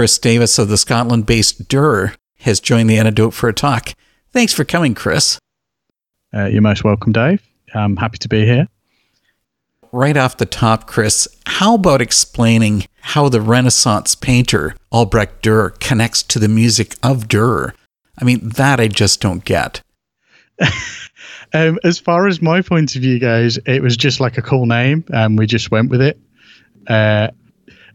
Chris Davis of the Scotland based Dürer has joined the antidote for a talk. Thanks for coming, Chris. Uh, you're most welcome, Dave. I'm happy to be here. Right off the top, Chris, how about explaining how the Renaissance painter Albrecht Dürer connects to the music of Dürer? I mean, that I just don't get. um, as far as my point of view goes, it was just like a cool name, and we just went with it. Uh,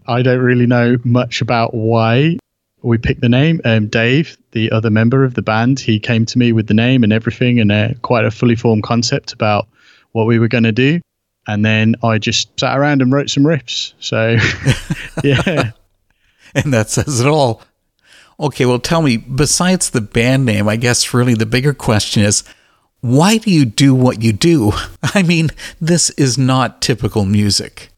I don't really know much about why we picked the name. Um, Dave, the other member of the band, he came to me with the name and everything, and uh, quite a fully formed concept about what we were going to do. And then I just sat around and wrote some riffs. So, yeah. and that says it all. Okay, well, tell me, besides the band name, I guess really the bigger question is why do you do what you do? I mean, this is not typical music.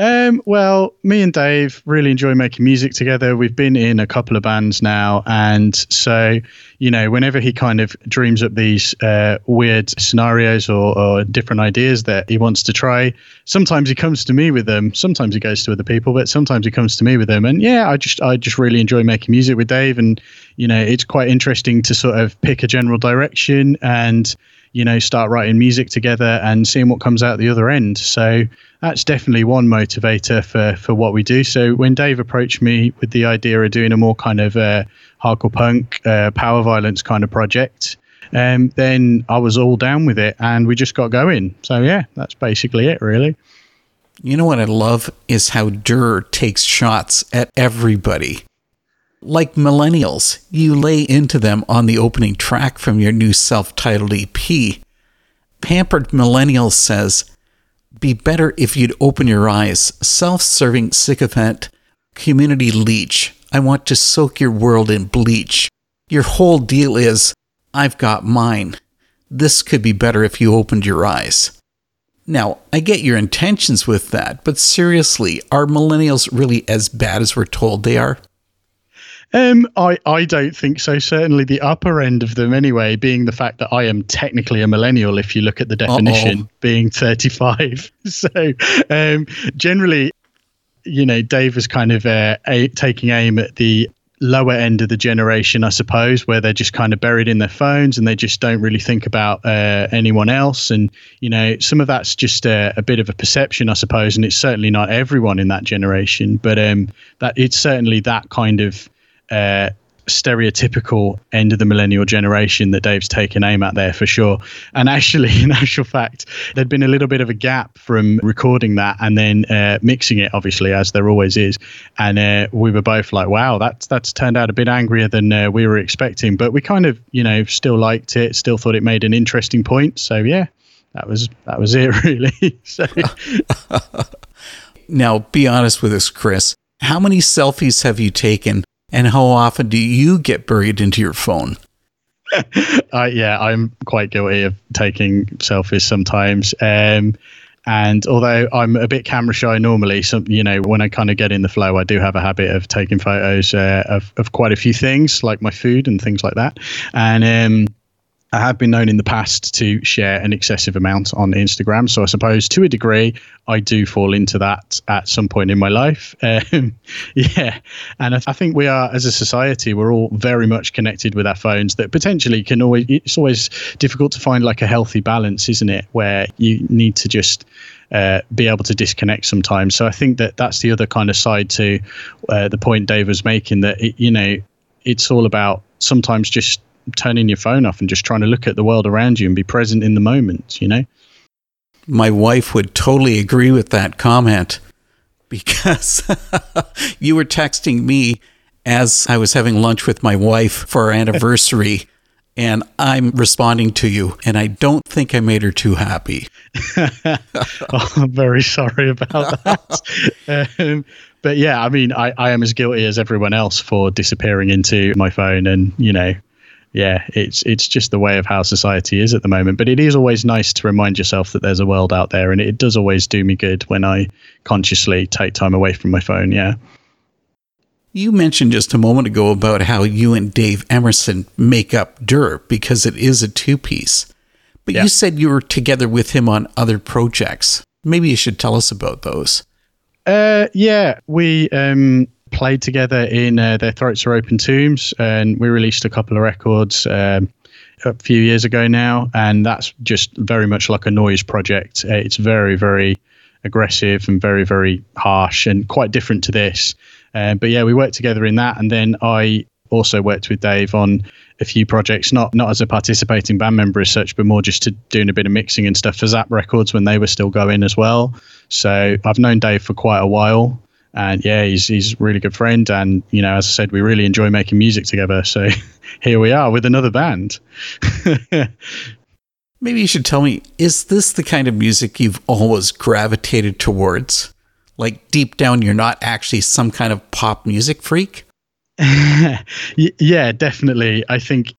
Um, well, me and Dave really enjoy making music together. We've been in a couple of bands now, and so you know, whenever he kind of dreams up these uh, weird scenarios or, or, different ideas that he wants to try, sometimes he comes to me with them. Sometimes he goes to other people, but sometimes he comes to me with them. And yeah, I just I just really enjoy making music with Dave, and you know, it's quite interesting to sort of pick a general direction and you know start writing music together and seeing what comes out the other end. So that's definitely one motivator for for what we do. So when Dave approached me with the idea of doing a more kind of uh, hardcore punk, uh, power violence kind of project, um, then I was all down with it, and we just got going. So yeah, that's basically it, really. You know what I love is how Dürer takes shots at everybody. Like millennials, you lay into them on the opening track from your new self titled EP. Pampered Millennial says, be better if you'd open your eyes. Self serving sycophant, community leech. I want to soak your world in bleach. Your whole deal is, I've got mine. This could be better if you opened your eyes. Now, I get your intentions with that, but seriously, are millennials really as bad as we're told they are? Um, I, I don't think so. Certainly the upper end of them, anyway, being the fact that I am technically a millennial, if you look at the definition, Uh-oh. being 35. so um, generally, you know, Dave was kind of uh, a, taking aim at the lower end of the generation, I suppose, where they're just kind of buried in their phones and they just don't really think about uh, anyone else. And, you know, some of that's just a, a, bit of a perception, I suppose, and it's certainly not everyone in that generation, but um, that it's certainly that kind of uh, stereotypical end of the millennial generation that Dave's taken aim at there for sure. And actually, in actual fact, there'd been a little bit of a gap from recording that and then uh, mixing it, obviously, as there always is. And uh, we were both like, "Wow, that's that's turned out a bit angrier than uh, we were expecting." But we kind of, you know, still liked it, still thought it made an interesting point. So yeah, that was that was it, really. so. now, be honest with us, Chris. How many selfies have you taken and how often do you get buried into your phone? uh, yeah, I'm quite guilty of taking selfies sometimes. Um, and although I'm a bit camera shy normally, some you know when I kind of get in the flow, I do have a habit of taking photos uh, of of quite a few things, like my food and things like that. And um, I have been known in the past to share an excessive amount on Instagram. So I suppose to a degree, I do fall into that at some point in my life. Um, yeah. And I, th- I, think we are, as a society, we're all very much connected with our phones that potentially can always, it's always difficult to find like a healthy balance, isn't it? Where you need to just. Uh, be able to disconnect sometimes. So I think that that's the other kind of side to uh, the point Dave was making that it, you know it's all about sometimes just turning your phone off and just trying to look at the world around you and be present in the moment, you know? My wife would totally agree with that comment because you were texting me as I was having lunch with my wife for our anniversary. and I'm responding to you, and I don't think I made her too happy. oh, I'm very sorry about that. um, but yeah, I mean, I, I am as guilty as everyone else for disappearing into my phone and, you know, yeah, it's it's just the way of how society is at the moment. But it is always nice to remind yourself that there's a world out there, and it does always do me good when I consciously take time away from my phone. Yeah. You mentioned just a moment ago about how you and Dave Emerson make up Dürer because it is a two piece. But yeah. you said you were together with him on other projects. Maybe you should tell us about those. Uh, yeah, we um, played together in uh, Their Throats Are Open Tombs, and we released a couple of records um, a few years ago now, and that's just very much like a noise project. Uh, it's very, very aggressive and very, very harsh and quite different to this. Uh, but yeah, we worked together in that, and then I also worked with Dave on a few projects, not not as a participating band member as such, but more just to doing a bit of mixing and stuff for Zap Records when they were still going as well. So I've known Dave for quite a while, and yeah, he's he's a really good friend, and you know, as I said, we really enjoy making music together. So here we are with another band. Maybe you should tell me: Is this the kind of music you've always gravitated towards? Like deep down, you're not actually some kind of pop music freak. yeah, definitely. I think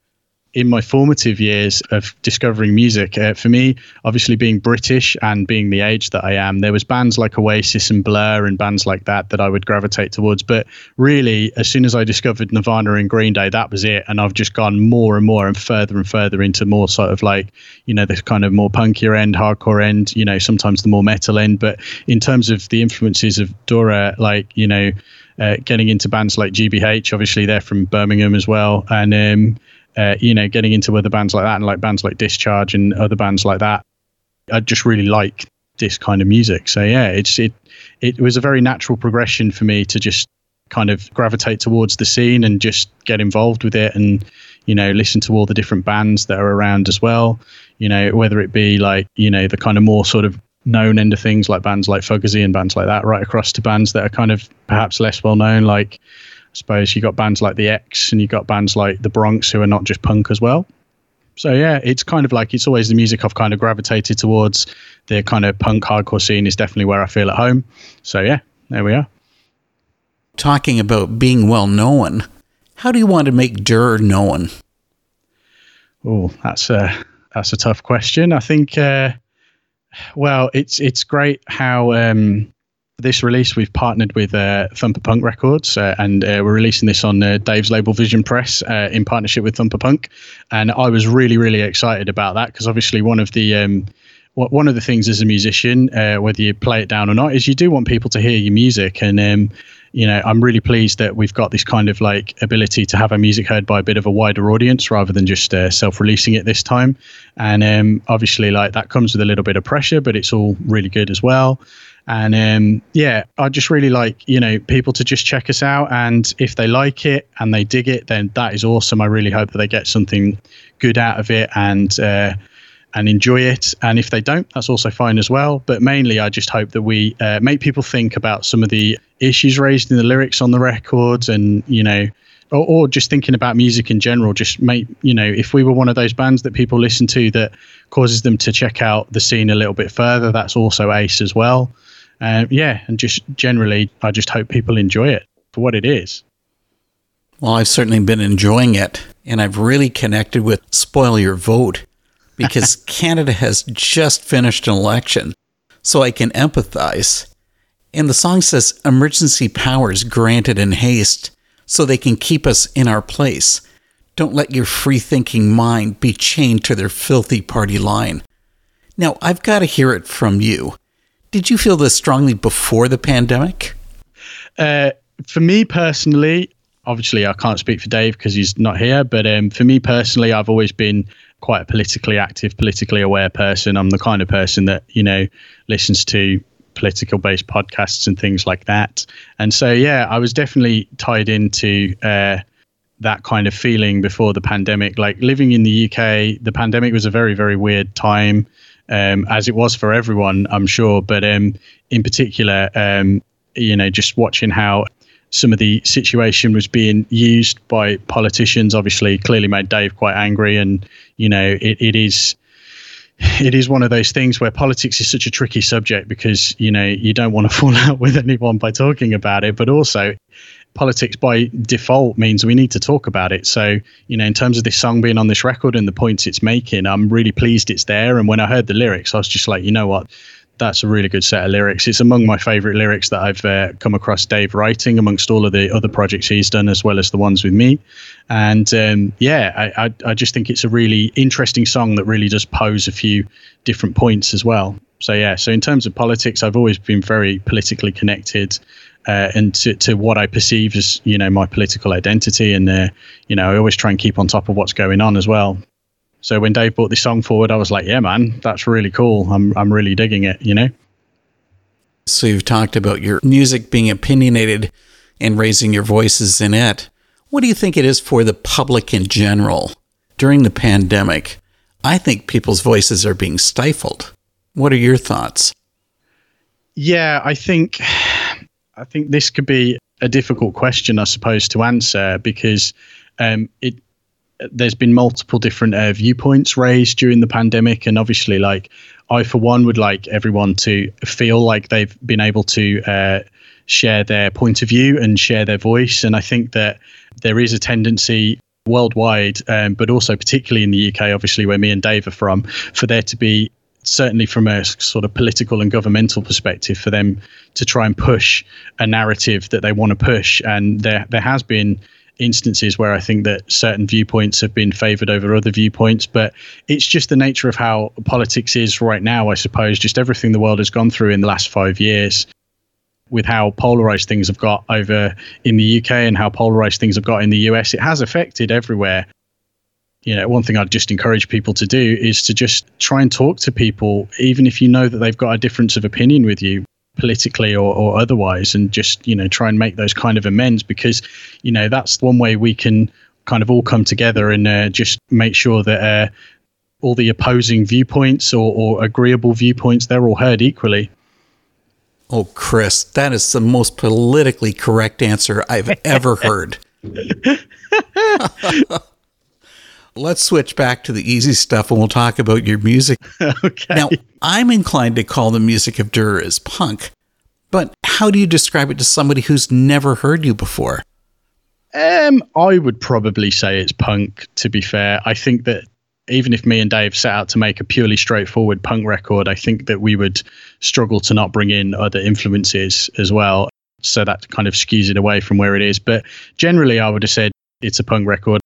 in my formative years of discovering music, uh, for me, obviously being British and being the age that I am, there was bands like Oasis and Blur and bands like that that I would gravitate towards. But really, as soon as I discovered Nirvana and Green Day, that was it. And I've just gone more and more and further and further into more sort of like, you know, the kind of more punkier end, hardcore end, you know, sometimes the more metal end. But in terms of the influences of Dürer, like, you know, uh, getting into bands like GBH. Obviously, they're from Birmingham as well, and um, uh, you know, getting into other bands like that, and like bands like Discharge and other bands like that. I just really like this kind of music. So yeah, it's it it was a very natural progression for me to just kind of gravitate towards the scene and just get involved with it and you know listen to all the different bands that are around as well you know whether it be like you know the kind of more sort of known end of things like bands like Fugazi and bands like that, right across to bands that are kind of perhaps less well known. Like I suppose you got bands like the X and you got bands like the Bronx who are not just punk as well. So yeah, it's kind of like it's always the music I've kind of gravitated towards. The kind of punk hardcore scene is definitely where I feel at home. So yeah, there we are. Talking about being well known, how do you want to make Dürer known? Oh, that's a that's a tough question. I think uh, well, it's it's great how um, this release we've partnered with uh, Thumper Punk Records, uh, and uh, we're releasing this on uh, Dave's label Vision Press uh, in partnership with Thumper Punk. And I was really really excited about that because obviously one of the um, one of the things as a musician, uh, whether you play it down or not, is you do want people to hear your music. And um, you know, I'm really pleased that we've got this kind of like ability to have our music heard by a bit of a wider audience rather than just self-releasing it this time. And um, obviously, like that comes with a little bit of pressure, but it's all really good as well. And um, yeah, I just really like you know people to just check us out, and if they like it and they dig it, then that is awesome. I really hope that they get something good out of it, and uh, and enjoy it. And if they don't, that's also fine as well. But mainly, I just hope that we uh, make people think about some of the issues raised in the lyrics on the records, and you know, or, or just thinking about music in general. Just make you know, if we were one of those bands that people listen to that causes them to check out the scene a little bit further, that's also ace as well. Uh, yeah, and just generally, I just hope people enjoy it for what it is. Well, I've certainly been enjoying it, and I've really connected with Spoil Your Vote because Canada has just finished an election, so I can empathize. And the song says emergency powers granted in haste so they can keep us in our place. Don't let your free thinking mind be chained to their filthy party line. Now, I've got to hear it from you. Did you feel this strongly before the pandemic? Uh, for me personally, obviously I can't speak for Dave because he's not here, but um, for me personally, I've always been quite a politically active, politically aware person. I'm the kind of person that, you know, listens to political based podcasts and things like that. And so, yeah, I was definitely tied into uh, that kind of feeling before the pandemic. Like living in the UK, the pandemic was a very, very weird time, um, as it was for everyone, I'm sure. But um, in particular, um, you know, just watching how some of the situation was being used by politicians obviously clearly made Dave quite angry and you know it, it is it is one of those things where politics is such a tricky subject because you know you don't want to fall out with anyone by talking about it but also politics by default means we need to talk about it so you know in terms of this song being on this record and the points it's making i'm really pleased it's there and when i heard the lyrics i was just like you know what that's a really good set of lyrics. It's among my favorite lyrics that I've uh, come across Dave writing amongst all of the other projects he's done, as well as the ones with me. And um, yeah, I, I, I, just think it's a really interesting song that really does pose a few different points as well. So yeah, so in terms of politics, I've always been very politically connected. Uh, and to, to what I perceive as you know my political identity, and uh, you know I always try and keep on top of what's going on as well. So when Dave brought this song forward, I was like, yeah, man, that's really cool. I'm I'm really digging it, you know. So you've talked about your music being opinionated and raising your voices in it. What do you think it is for the public in general during the pandemic? I think people's voices are being stifled. What are your thoughts? Yeah, I think I think this could be a difficult question, I suppose, to answer because um, it there's been multiple different uh, viewpoints raised during the pandemic, and obviously, like I for one would like everyone to feel like they've been able to uh, share their point of view and share their voice, and I think that there is a tendency worldwide, um, but also particularly in the UK, obviously where me and Dave are from, for there to be certainly from a sort of political and governmental perspective for them to try and push a narrative that they want to push. And there there has been instances where I think that certain viewpoints have been favored over other viewpoints but it's just the nature of how politics is right now I suppose just everything the world has gone through in the last 5 years with how polarized things have got over in the UK and how polarized things have got in the US it has affected everywhere you know, one thing I'd just encourage people to do is to just try and talk to people, even if you know that they've got a difference of opinion with you politically or, or otherwise, and just, you know, try and make those kind of amends because, you know, that's one way we can kind of all come together and uh, just make sure that uh, all the opposing viewpoints or, or agreeable viewpoints, they're all heard equally. Oh, Chris, that is the most politically correct answer I've ever heard. let's switch back to the easy stuff and we'll talk about your music. okay. Now, I'm inclined to call the music of Dürer as punk, but how do you describe it to somebody who's never heard you before? Um, I would probably say it's punk, to be fair. I think that even if me and Dave set out to make a purely straightforward punk record, I think that we would struggle to not bring in other influences as well. So that kind of skews it away from where it is. But generally, I would have said it's a punk record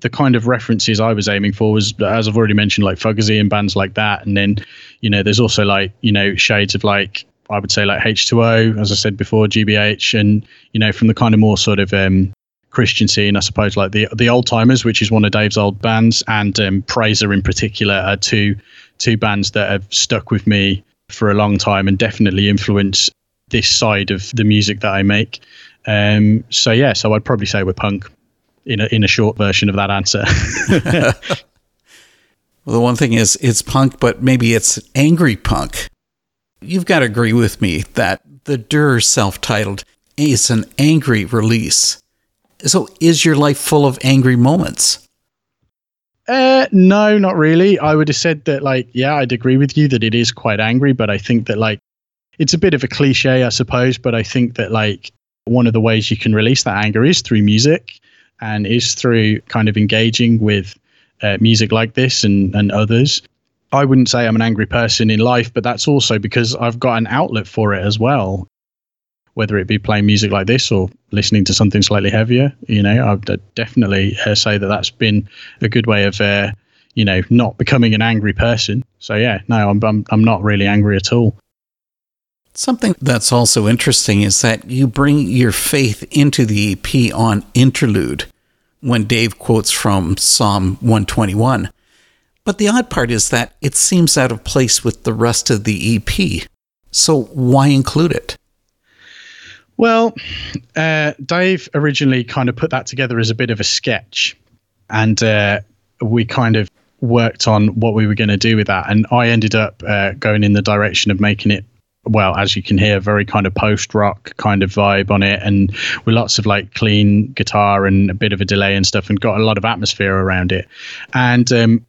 the kind of references I was aiming for was, as I've already mentioned, like Fugazi and bands like that. And then, you know, there's also like, you know, shades of like, I would say like H2O, as I said before, GBH, and, you know, from the kind of more sort of um, Christian scene, I suppose, like the the Old Timers, which is one of Dave's old bands, and um, Praiser in particular are two two bands that have stuck with me for a long time and definitely influence this side of the music that I make. Um, so yeah, so I'd probably say we're punk in a in a short version of that answer. well, the one thing is it's punk, but maybe it's angry punk. You've got to agree with me that the Dürer self-titled is an angry release. So, is your life full of angry moments? Uh, no, not really. I would have said that, like, yeah, I'd agree with you that it is quite angry, but I think that, like, it's a bit of a cliche, I suppose. But I think that, like, one of the ways you can release that anger is through music and is through kind of engaging with uh, music like this and, and others. I wouldn't say I'm an angry person in life, but that's also because I've got an outlet for it as well. Whether it be playing music like this or listening to something slightly heavier, you know, I'd definitely uh, say that that's been a good way of, uh, you know, not becoming an angry person. So yeah, no, I'm, I'm I'm not really angry at all. Something that's also interesting is that you bring your faith into the EP on Interlude when Dave quotes from Psalm 121. But the odd part is that it seems out of place with the rest of the EP. So why include it? Well, uh, Dave originally kind of put that together as a bit of a sketch. And uh, we kind of worked on what we were going to do with that. And I ended up uh, going in the direction of making it well, as you can hear, very kind of post rock kind of vibe on it, and with lots of like clean guitar and a bit of a delay and stuff, and got a lot of atmosphere around it. And um,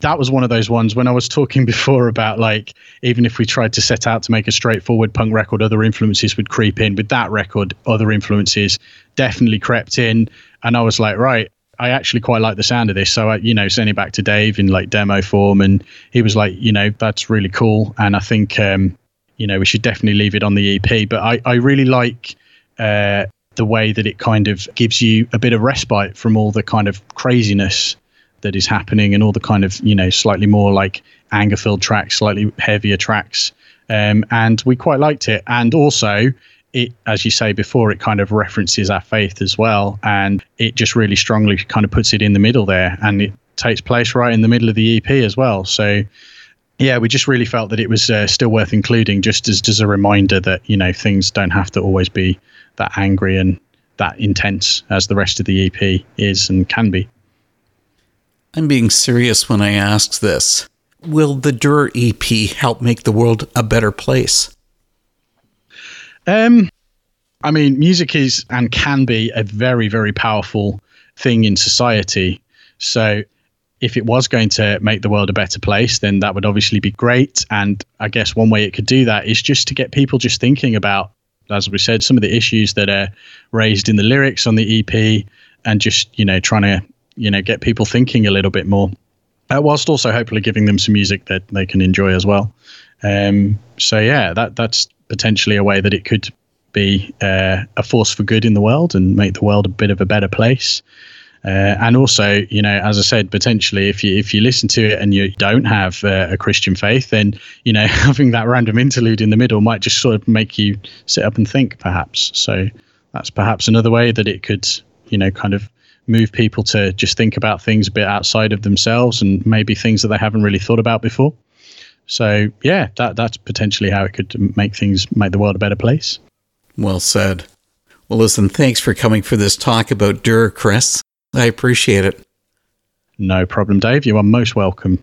that was one of those ones when I was talking before about like even if we tried to set out to make a straightforward punk record, other influences would creep in. With that record, other influences definitely crept in, and I was like, right. I actually quite like the sound of this. So, I, you know, sending back to Dave in like demo form, and he was like, you know, that's really cool. And I think, um, you know, we should definitely leave it on the EP. But I, I really like uh, the way that it kind of gives you a bit of respite from all the kind of craziness that is happening and all the kind of, you know, slightly more like anger filled tracks, slightly heavier tracks. Um, and we quite liked it. And also, it, as you say before, it kind of references our faith as well, and it just really strongly kind of puts it in the middle there, and it takes place right in the middle of the EP as well. So, yeah, we just really felt that it was uh, still worth including, just as as a reminder that you know things don't have to always be that angry and that intense as the rest of the EP is and can be. I'm being serious when I ask this. Will the Dürer EP help make the world a better place? Um, I mean, music is and can be a very, very powerful thing in society. So, if it was going to make the world a better place, then that would obviously be great. And I guess one way it could do that is just to get people just thinking about, as we said, some of the issues that are raised in the lyrics on the EP, and just you know trying to you know get people thinking a little bit more, uh, whilst also hopefully giving them some music that they can enjoy as well. Um, so yeah, that that's potentially a way that it could be uh, a force for good in the world and make the world a bit of a better place. Uh, and also, you know, as I said, potentially, if you if you listen to it and you don't have uh, a Christian faith, then you know having that random interlude in the middle might just sort of make you sit up and think, perhaps. So that's perhaps another way that it could, you know, kind of move people to just think about things a bit outside of themselves and maybe things that they haven't really thought about before. So yeah, that that's potentially how it could make things make the world a better place. Well said. Well, listen, thanks for coming for this talk about Dürer, Chris. I appreciate it. No problem, Dave. You are most welcome.